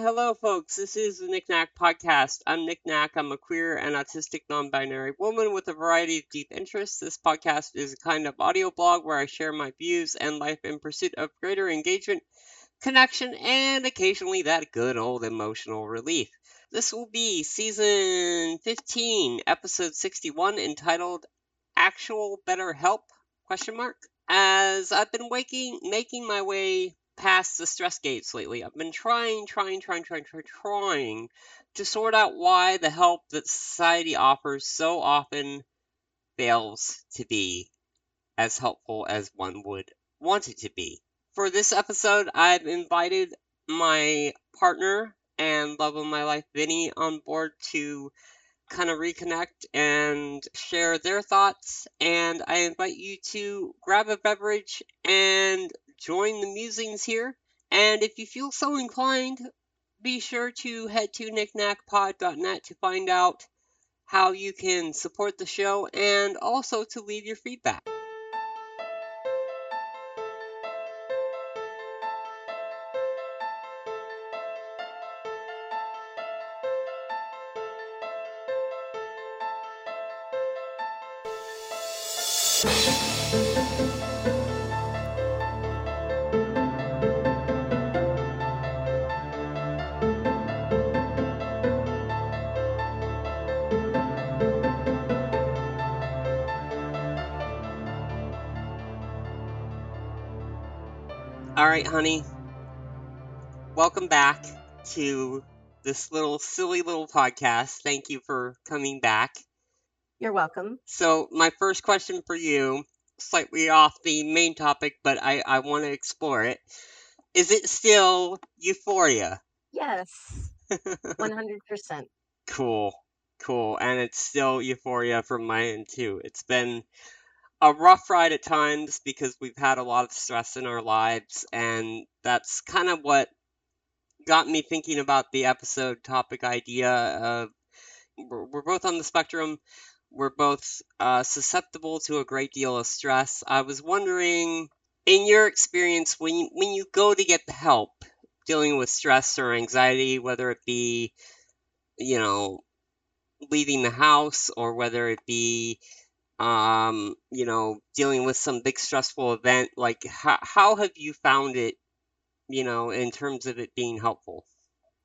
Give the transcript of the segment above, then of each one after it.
Hello, folks. This is the Nicnac podcast. I'm Nicnac. I'm a queer and autistic non binary woman with a variety of deep interests. This podcast is a kind of audio blog where I share my views and life in pursuit of greater engagement, connection, and occasionally that good old emotional relief. This will be season 15, episode 61, entitled Actual Better Help? Question mark. As I've been waking, making my way past the stress gates lately. I've been trying, trying, trying, trying, trying, trying to sort out why the help that society offers so often fails to be as helpful as one would want it to be. For this episode, I've invited my partner and love of my life, Vinny, on board to kind of reconnect and share their thoughts. And I invite you to grab a beverage and join the musings here. And if you feel so inclined, be sure to head to nicnacpod.net to find out how you can support the show and also to leave your feedback. Right, honey. Welcome back to this little silly little podcast. Thank you for coming back. You're welcome. So, my first question for you, slightly off the main topic, but I, I want to explore it. Is it still euphoria? Yes, 100%. Cool, cool. And it's still euphoria from my end, too. It's been a rough ride at times because we've had a lot of stress in our lives, and that's kind of what got me thinking about the episode topic idea of we're, both on the spectrum. We're both uh, susceptible to a great deal of stress. I was wondering, in your experience, when you, when you go to get the help dealing with stress or anxiety, whether it be, you know, leaving the house or whether it be um, you know, dealing with some big stressful event, like how, how have you found it, you know, in terms of it being helpful?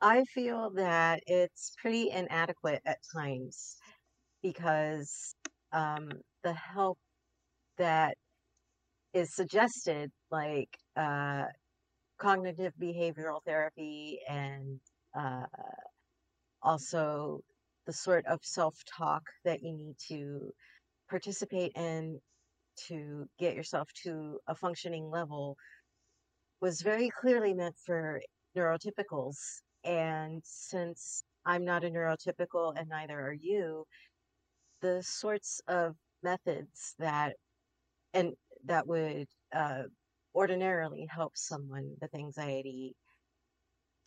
I feel that it's pretty inadequate at times because um, the help that is suggested, like uh, cognitive behavioral therapy and uh, also the sort of self talk that you need to participate in to get yourself to a functioning level was very clearly meant for neurotypicals. And since I'm not a neurotypical and neither are you, the sorts of methods that and that would uh, ordinarily help someone with anxiety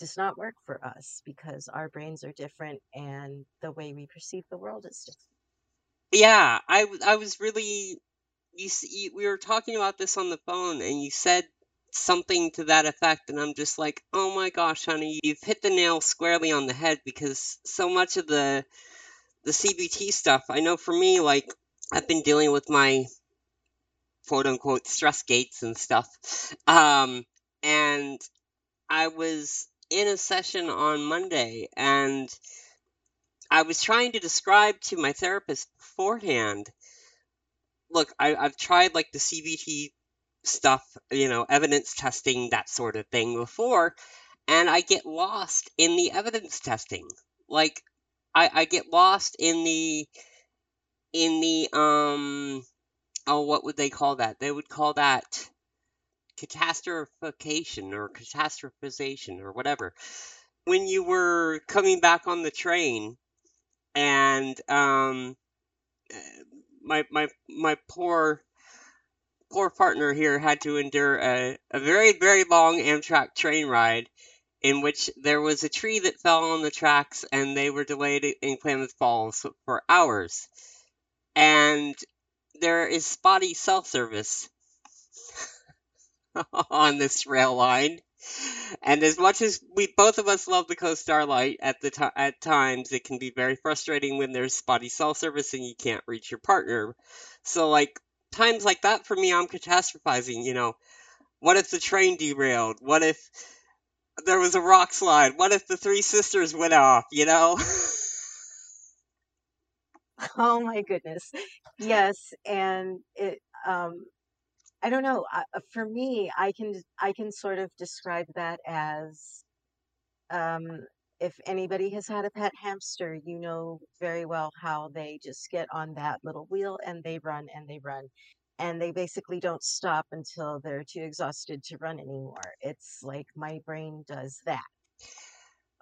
does not work for us because our brains are different and the way we perceive the world is different. Yeah, I, was really you, you we were talking about this on the phone and you said something to that effect and I'm just like, "Oh my gosh, honey, you've hit the nail squarely on the head because so much of the the CBT stuff, I know for me like I've been dealing with my quote unquote stress gates and stuff. Um and I was in a session on Monday and I was trying to describe to my therapist beforehand look, I, I've tried like the CBT stuff, you know, evidence testing, that sort of thing before, and I get lost in the evidence testing. Like, I, I get lost in the, in the, um, oh, what would they call that? They would call that catastrophication or catastrophization or whatever. When you were coming back on the train and, um, my my my poor poor partner here had to endure a, a very very long Amtrak train ride in which there was a tree that fell on the tracks and they were delayed in Klamath Falls for hours. And there is spotty cell service on this rail line. And as much as we both of us love the Coast Starlight at the ti at times, it can be very frustrating when there's spotty cell service and you can't reach your partner. So like times like that for me, I'm catastrophizing. You know, what if the train derailed? What if there was a rock slide? What if the three sisters went off? You know. Oh my goodness. Yes, and it um I don't know. uh, For me, I can I can sort of describe that as um if anybody has had a pet hamster, you know very well how they just get on that little wheel and they run and they run. And they basically don't stop until they're too exhausted to run anymore. It's like my brain does that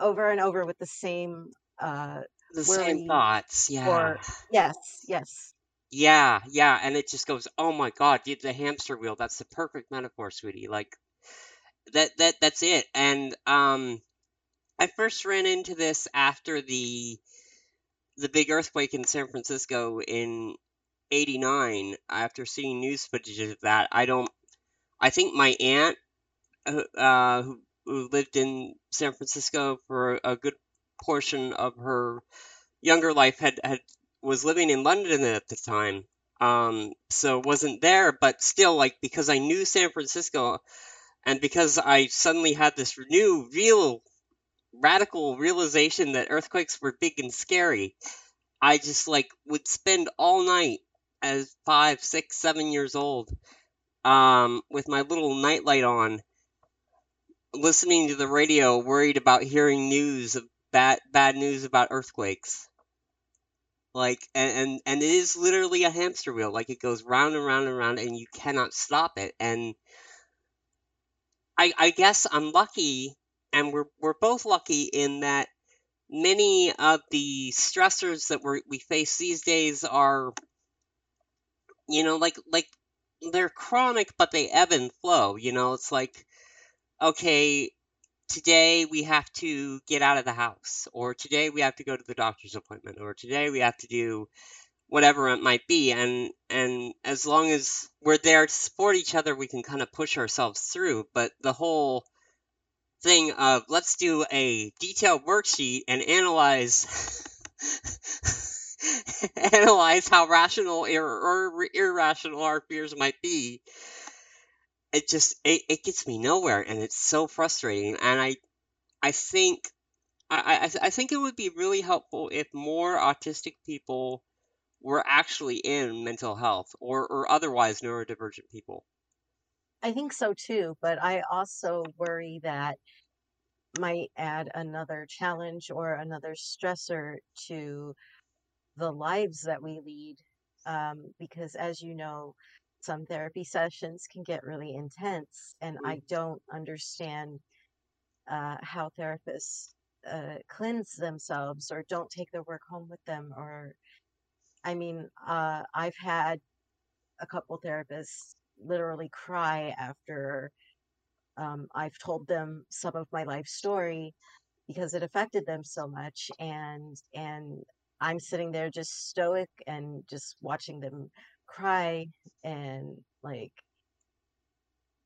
over and over with the same uh the same thoughts. Yeah. or yes, yes. Yeah, yeah, and it just goes, "Oh my God, dude, the hamster wheel. That's the perfect metaphor, sweetie." Like that that that's it. And um I first ran into this after the the big earthquake in San Francisco in 89 after seeing news footage of that. I don't I think my aunt uh, who, who lived in San Francisco for a good portion of her younger life had had was living in London at the time. Um, so wasn't there, but still, like because I knew San Francisco, and because I suddenly had this new, real, radical realization that earthquakes were big and scary, I just like would spend all night as five, six, seven years old, um, with my little nightlight on, listening to the radio, worried about hearing news of bad bad news about earthquakes. Like and, and and it is literally a hamster wheel. Like it goes round and round and round and you cannot stop it. And I I guess I'm lucky and we're we're both lucky in that many of the stressors that we we face these days are, you know, like like they're chronic but they ebb and flow, you know. It's like okay, today we have to get out of the house, or today we have to go to the doctor's appointment, or today we have to do whatever it might be. And and as long as we're there to support each other, we can kind of push ourselves through. But the whole thing of let's do a detailed worksheet and analyze analyze how rational or, or irrational our fears might be it just it, it gets me nowhere and it's so frustrating and i i think I, I i think it would be really helpful if more autistic people were actually in mental health or or otherwise neurodivergent people I think so too, but I also worry that might add another challenge or another stressor to the lives that we lead. Um, because as you know, some therapy sessions can get really intense, and I Mm. don't understand uh, how therapists uh, cleanse themselves or don't take their work home with them. Or, I mean, uh, I've had a couple therapists literally cry after um, I've told them some of my life story because it affected them so much and and I'm sitting there just stoic and just watching them cry and like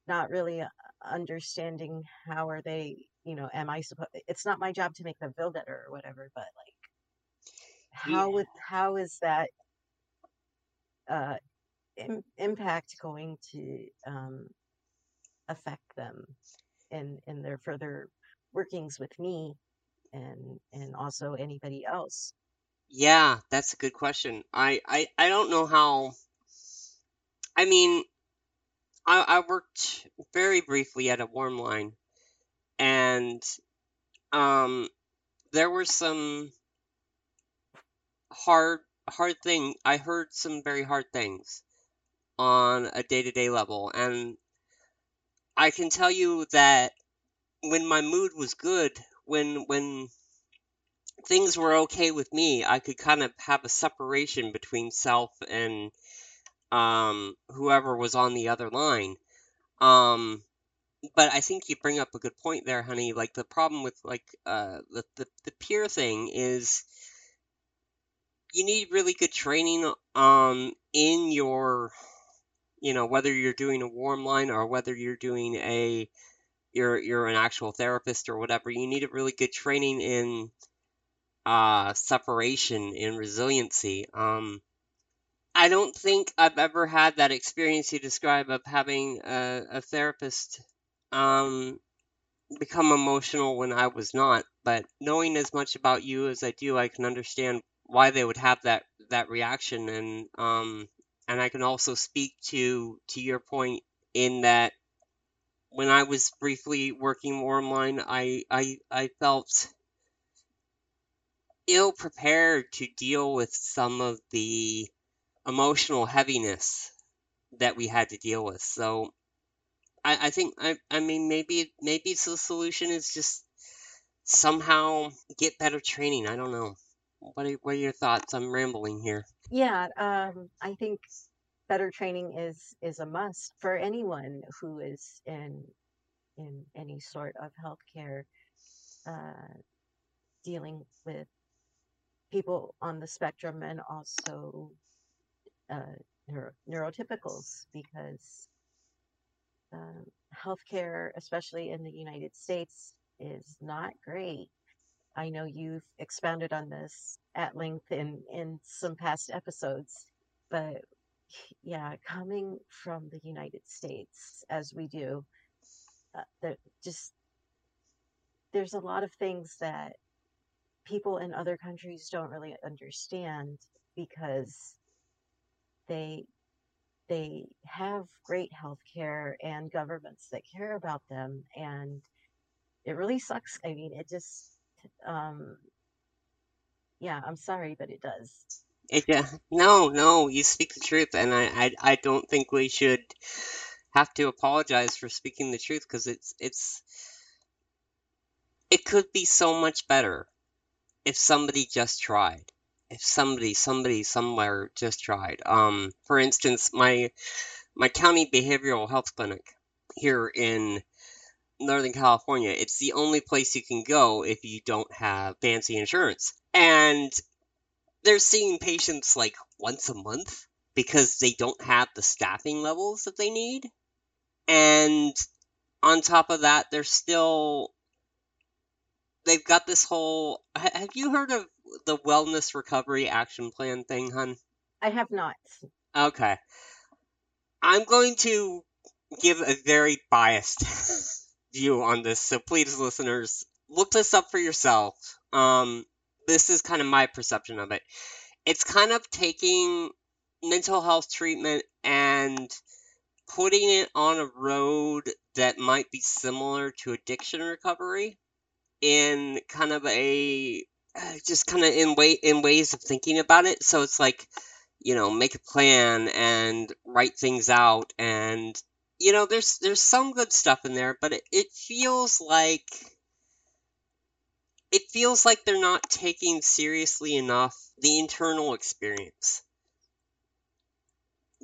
not really uh, understanding how are they you know am I supposed it's not my job to make them feel better or whatever but like how yeah would how is that uh Im- impact going to um affect them in in their further workings with me and and also anybody else? Yeah that's a good question. I i i don't know how i mean i i worked very briefly at a warm line and um there were some hard hard thing I heard some very hard things on a day-to-day level. And I can tell you that when my mood was good, when when things were okay with me, I could kind of have a separation between self and um whoever was on the other line. Um but I think you bring up a good point there, honey. Like the problem with like uh the the, the peer thing is you need really good training um in your you know whether you're doing a warm line or whether you're doing a you're you're an actual therapist or whatever, you need a really good training in uh, separation and resiliency. Um, I don't think I've ever had that experience you describe of having a, a therapist um, become emotional when I was not. But knowing as much about you as I do, I can understand why they would have that that reaction, and um, and I can also speak to to your point in that when I was briefly working more online, I I I felt ill prepared to deal with some of the emotional heaviness that we had to deal with. So I, I think I I mean maybe maybe the solution is just somehow get better training. I don't know. What are, what are your thoughts? I'm rambling here. Yeah, um, I think better training is is a must for anyone who is in in any sort of healthcare uh, dealing with people on the spectrum and also uh, neuro- neurotypicals because um, healthcare, especially in the United States, is not great. I know you've expounded on this at length in, in some past episodes, but yeah, coming from the United States as we do, uh, that just there's a lot of things that people in other countries don't really understand because they they have great health care and governments that care about them and it really sucks i mean it just um yeah i'm sorry but it does yeah, no, no, you speak the truth, and I, I, I don't think we should have to apologize for speaking the truth because it's, it's, it could be so much better if somebody just tried. If somebody, somebody, somewhere just tried. Um, for instance, my, my county behavioral health clinic here in Northern California, it's the only place you can go if you don't have fancy insurance. And they're seeing patients like once a month because they don't have the staffing levels that they need. And on top of that, they're still they've got this whole have you heard of the wellness recovery action plan thing, hun? i have not Okay. I'm going to give a very biased view on this, so please listeners, look this up for yourself. Um this is kind of my perception of it. It's kind of taking mental health treatment and putting it on a road that might be similar to addiction recovery in kind of a Uh, just kind of in way in ways of thinking about it. So it's like you know make a plan and write things out and you know there's there's some good stuff in there but it, it feels like it feels like they're not taking seriously enough the internal experience.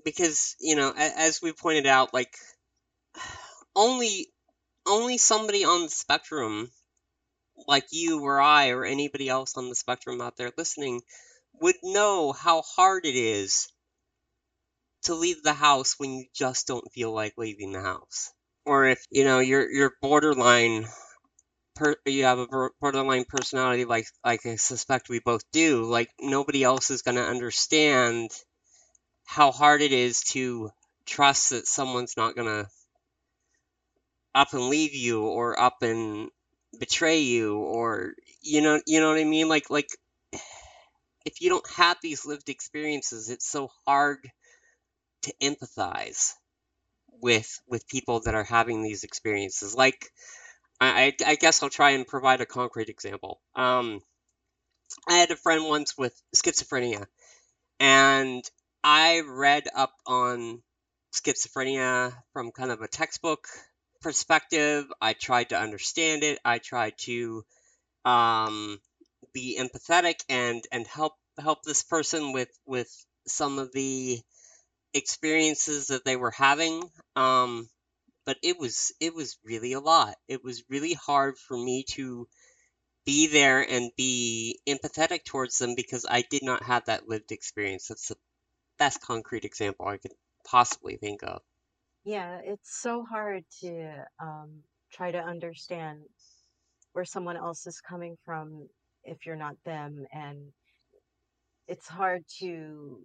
Because you know as we pointed out like only only somebody on the spectrum like you or I or anybody else on the spectrum out there listening would know how hard it is to leave the house when you just don't feel like leaving the house. Or if, you know, you're you're borderline per, you have a borderline personality like like I suspect we both do, like nobody else is going to understand how hard it is to trust that someone's not going to up and leave you or up and betray you or you know you know what I mean? Like like if you don't have these lived experiences it's so hard to empathize with with people that are having these experiences. Like I, I guess I'll try and provide a concrete example. Um I had a friend once with schizophrenia and I read up on schizophrenia from kind of a textbook perspective. I tried to understand it. I tried to um, be empathetic and and help help this person with with some of the experiences that they were having. Um, but it was it was really a lot. It was really hard for me to be there and be empathetic towards them because I did not have that lived experience. That's the best concrete example I could possibly think of. Yeah it's so hard to um try to understand where someone else is coming from if you're not them and it's hard to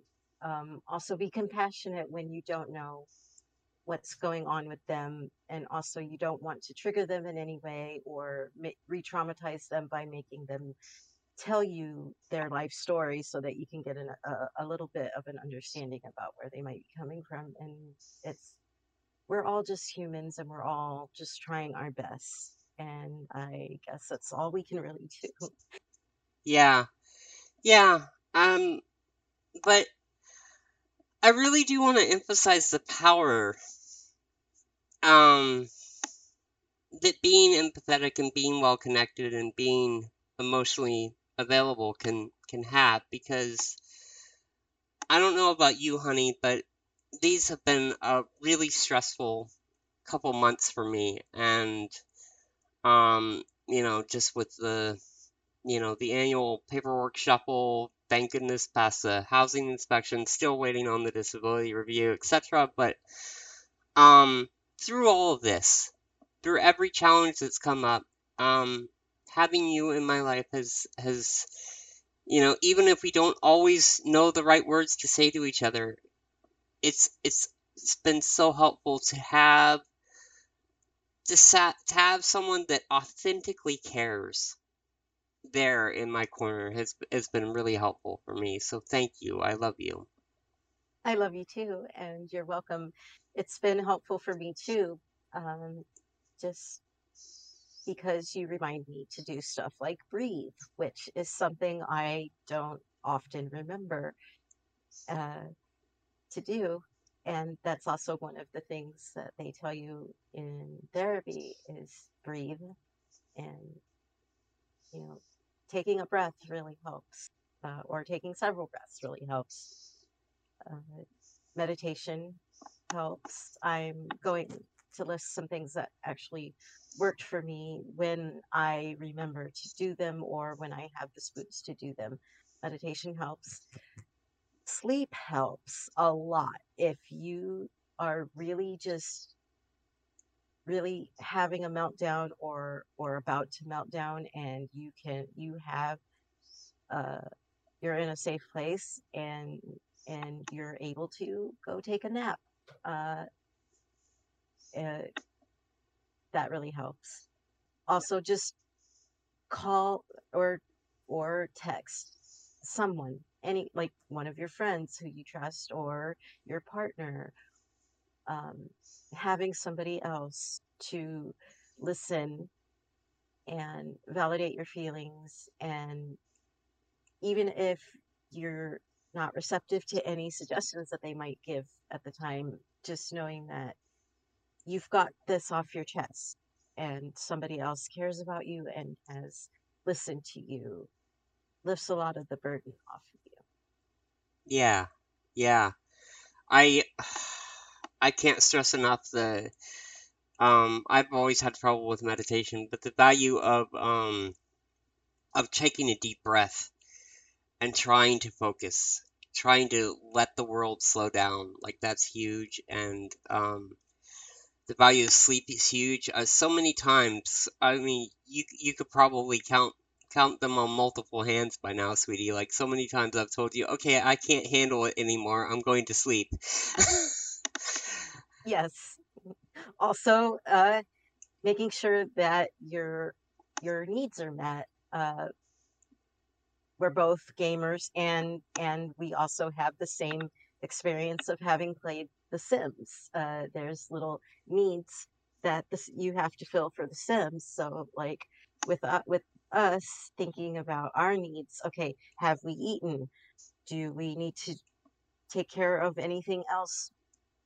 um, also be compassionate when you don't know what's going on with them and also you don't want to trigger them in any way or re-traumatize them by making them tell you their life story so that you can get an, a, a little bit of an understanding about where they might be coming from and it's we're all just humans and we're all just trying our best and i guess that's all we can really do. Yeah. Yeah um but i really do want to emphasize the power um that being empathetic and being well connected and being emotionally available can can have because I don't know about you, honey, but these have been a really stressful couple months for me and um you know just with the you know the annual paperwork shuffle thank goodness past the housing inspection still waiting on the disability review etc but um through all of this through every challenge that's come up um having you in my life has has you know even if we don't always know the right words to say to each other it's it's it's been so helpful to have to, sa- to have someone that authentically cares there in my corner has has been really helpful for me so thank you i love you. I love you too and you're welcome. It's been helpful for me too um, just because you remind me to do stuff like breathe, which is something I don't often remember uh, to do. And that's also one of the things that they tell you in therapy is breathe and, you know, taking a breath really helps, uh, or taking several breaths really helps. Uh, meditation helps. I'm going to list some things that actually worked for me when I remember to do them or when I have the spooks to do them. Meditation helps. Sleep helps a lot. If you are really just really having a meltdown or or about to meltdown and you can you have uh you're in a safe place and and you're able to go take a nap uh, uh that really helps. Also, just call or or text someone, any like one of your friends who you trust or your partner. Um, having somebody else to listen and validate your feelings and even if you're not receptive to any suggestions that they might give at the time just knowing that you've got this off your chest and somebody else cares about you and has listened to you lifts a lot of the burden off. Yeah. Yeah. I I can't stress enough the um I've always had trouble with meditation, but the value of um of taking a deep breath and trying to focus, trying to let the world slow down, like that's huge and um the value of sleep is huge. Uh, so many times, I mean, you you could probably count count them on multiple hands by now, sweetie. Like so many times I've told you, okay, I can't handle it anymore. I'm going to sleep. yes. Also, uh, making sure that your your needs are met. Uh, we're both gamers, and and we also have the same experience of having played The Sims. Uh, there's little needs that this, you have to fill for The Sims. So, like with uh, with us thinking about our needs, okay, have we eaten? Do we need to take care of anything else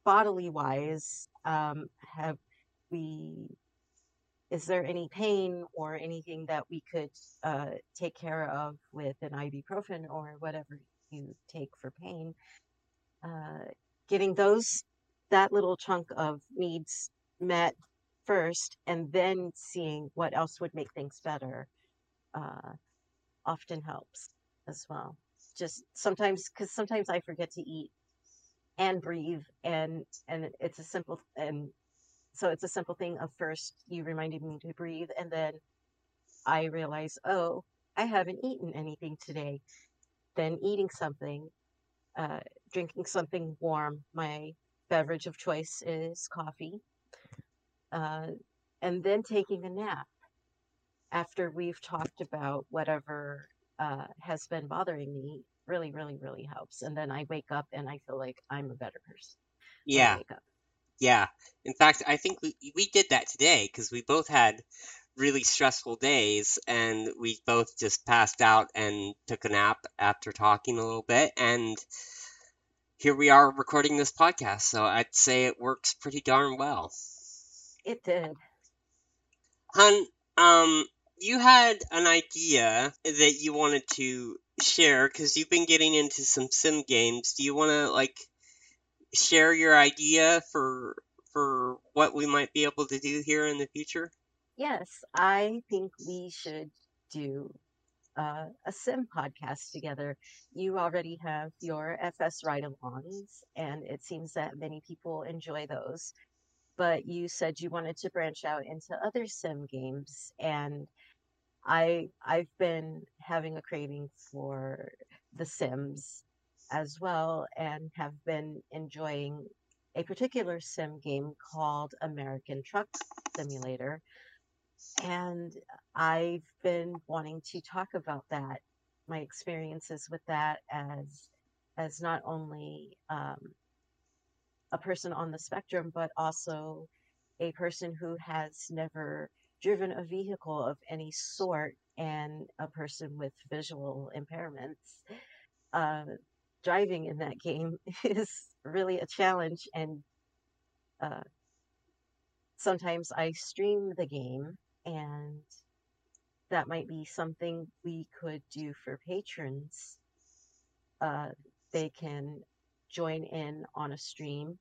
bodily wise? Um, have we? Is there any pain or anything that we could uh, take care of with an ibuprofen or whatever you take for pain? uh, getting those that little chunk of needs met first and then seeing what else would make things better uh, often helps as well just sometimes because sometimes i forget to eat and breathe and and it's a simple and so it's a simple thing of first you reminded me to breathe, and then I realize, oh, I haven't eaten anything today. Then eating something, uh, drinking something warm. My beverage of choice is coffee. Uh, and then taking a nap after we've talked about whatever uh, has been bothering me really, really, really helps. And then I wake up and I feel like I'm a better person Yeah, yeah. In fact, I think we we did that today because we both had really stressful days and we both just passed out and took a nap after talking a little bit and here we are recording this podcast. So I'd say it works pretty darn well. It did. Hun, um, you had an idea that you wanted to share because you've been getting into some sim games. Do you want to like share your idea for for what we might be able to do here in the future? Yes, I think we should do uh, a sim podcast together. You already have your FS ride alongs, and it seems that many people enjoy those. But you said you wanted to branch out into other sim games, and I I've been having a craving for The Sims as well, and have been enjoying a particular sim game called American Truck Simulator and I've been wanting to talk about that, my experiences with that as as not only um, a person on the spectrum, but also a person who has never driven a vehicle of any sort and a person with visual impairments. Uh, driving in that game is really a challenge, and uh, sometimes I stream the game and that might be something we could do for patrons. Uh, they can join in on a stream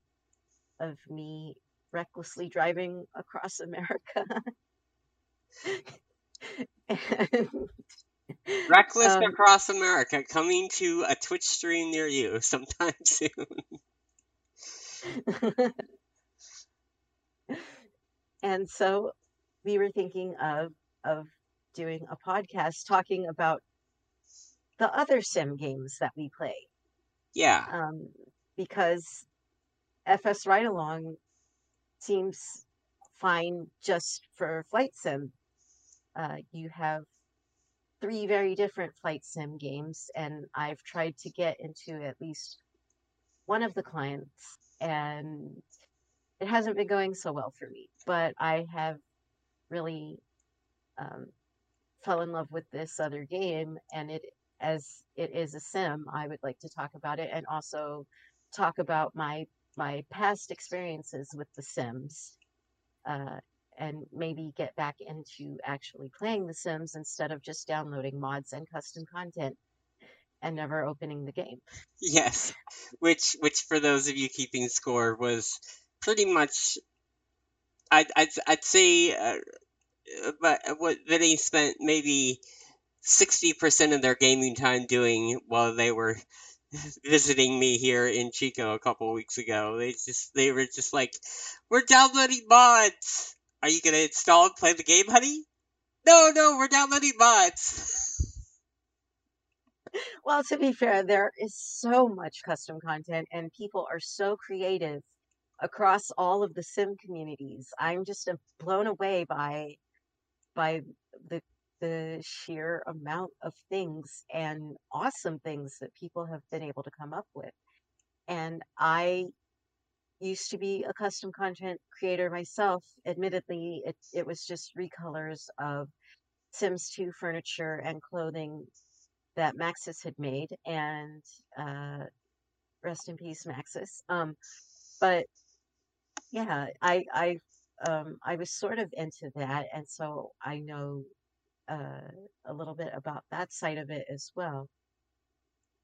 of me recklessly driving across America. And, Reckless um, Across America coming to a Twitch stream near you sometime soon. and so we were thinking of of doing a podcast talking about the other sim games that we play Yeah, um, because FS Ride Along seems fine just for flight sim. Uh, you have three very different flight sim games, and I've tried to get into at least one of the clients, and it hasn't been going so well for me. But I have really um, fell in love with this other game, and it as it is a sim, I would like to talk about it and also talk about my my past experiences with the Sims, uh, and maybe get back into actually playing the Sims instead of just downloading mods and custom content and never opening the game. yes. Which which for those of you keeping score was pretty much I'd I'd, I'd say uh, but what they spent maybe 60% of their gaming time doing while they were visiting me here in Chico a couple weeks ago. They just they were just like, "We're downloading mods. Are you gonna install and play the game, honey?" No, no, we're downloading mods. Well, to be fair, there is so much custom content, and people are so creative across all of the sim communities. I'm just uh, blown away by by the the sheer amount of things and awesome things that people have been able to come up with. And I used to be a custom content creator myself. Admittedly, it, it was just recolors of Sims 2 furniture and clothing that Maxis had made. And uh, rest in peace, Maxis. Um, but yeah, I, I, um, I was sort of into that. And so I know uh, a little bit about that side of it as well.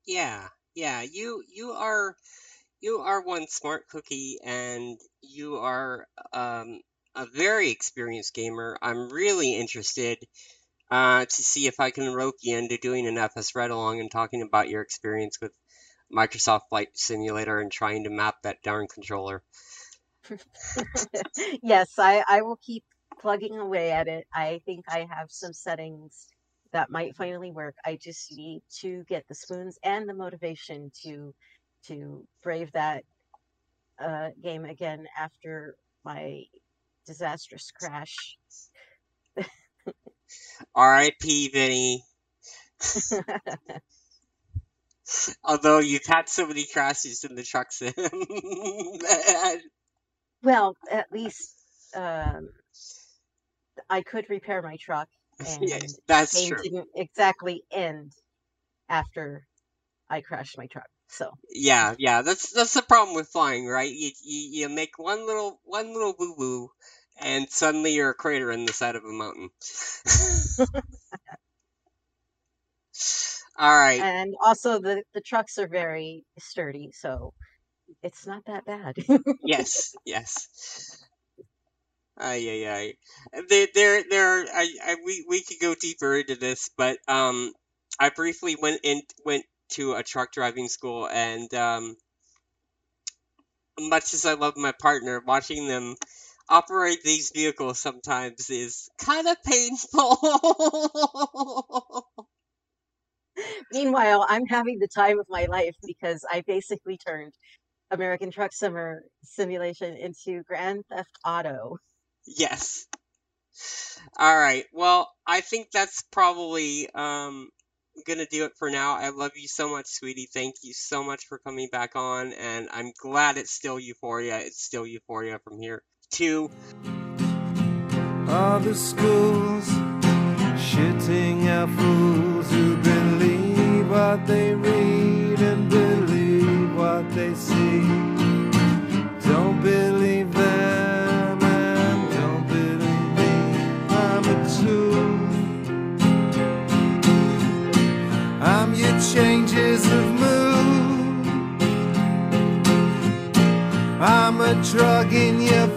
Yeah, yeah. You you are you are one smart cookie, and you are um, a very experienced gamer. I'm really interested uh, to see if I can rope you into doing an FS Ride Along and talking about your experience with Microsoft Flight Simulator and trying to map that darn controller. yes, I, I will keep plugging away at it. I think I have some settings that might finally work. I just need to get the spoons and the motivation to to brave that uh, game again after my disastrous crash. R.I.P. Vinny. Although you've had so many crashes in the truck sim. well, at least um, I could repair my truck, and that's game true. didn't exactly end after I crashed my truck. So Yeah, yeah, that's that's the problem with flying, right? You you, you make one little one little boo boo, and suddenly you're a crater in the side of a mountain. All right. and also the the trucks are very sturdy, so it's not that bad. Yes, yes. Ay, ay, ay. There, there, there. I, I, we, we could go deeper into this, but um, I briefly went in, went to a truck driving school, and um, much as I love my partner, watching them operate these vehicles sometimes is kind of painful. Meanwhile, I'm having the time of my life because I basically turned American Truck Summer Simulation into Grand Theft Auto. Yes. All right. Well, I think that's probably um gonna do it for now. I love you so much, sweetie. Thank you so much for coming back on, and I'm glad it's still Euphoria. It's still Euphoria from here to the schools shitting out fools who believe what they read and believe what they see. Drug in your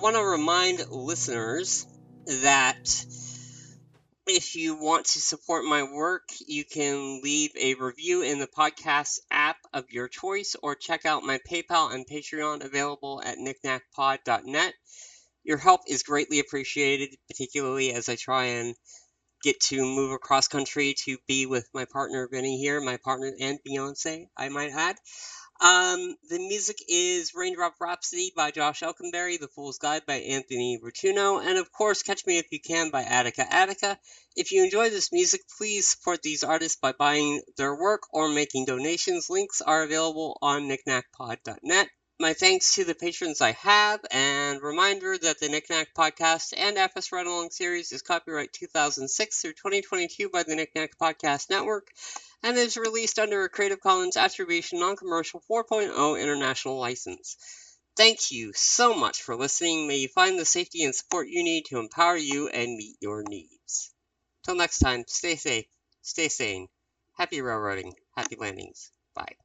want to remind listeners that if you want to support my work, you can leave a review in the podcast app of your choice or check out my PayPal and Patreon available at nicnacpod.net. Your help is greatly appreciated, particularly as I try and get to move across country to be with my partner Vinny here, my partner and Beyonce, I might add. Um, the music is Raindrop Rhapsody by Josh Elkinberry, The Fool's Guide by Anthony Rotunno, and of course, Catch Me If You Can by Attica Attica. If you enjoy this music, please support these artists by buying their work or making donations. Links are available on nicnacpod.net. My thanks to the patrons I have, and reminder that the Nicnac Podcast and FS Ride Along series is copyright 2006 through 2022 by the Nicnac Podcast Network and is released under a Creative Commons Attribution Non-Commercial 4.0 international license. Thank you so much for listening. May you find the safety and support you need to empower you and meet your needs. Till next time, stay safe, stay sane, happy railroading, happy landings. Bye.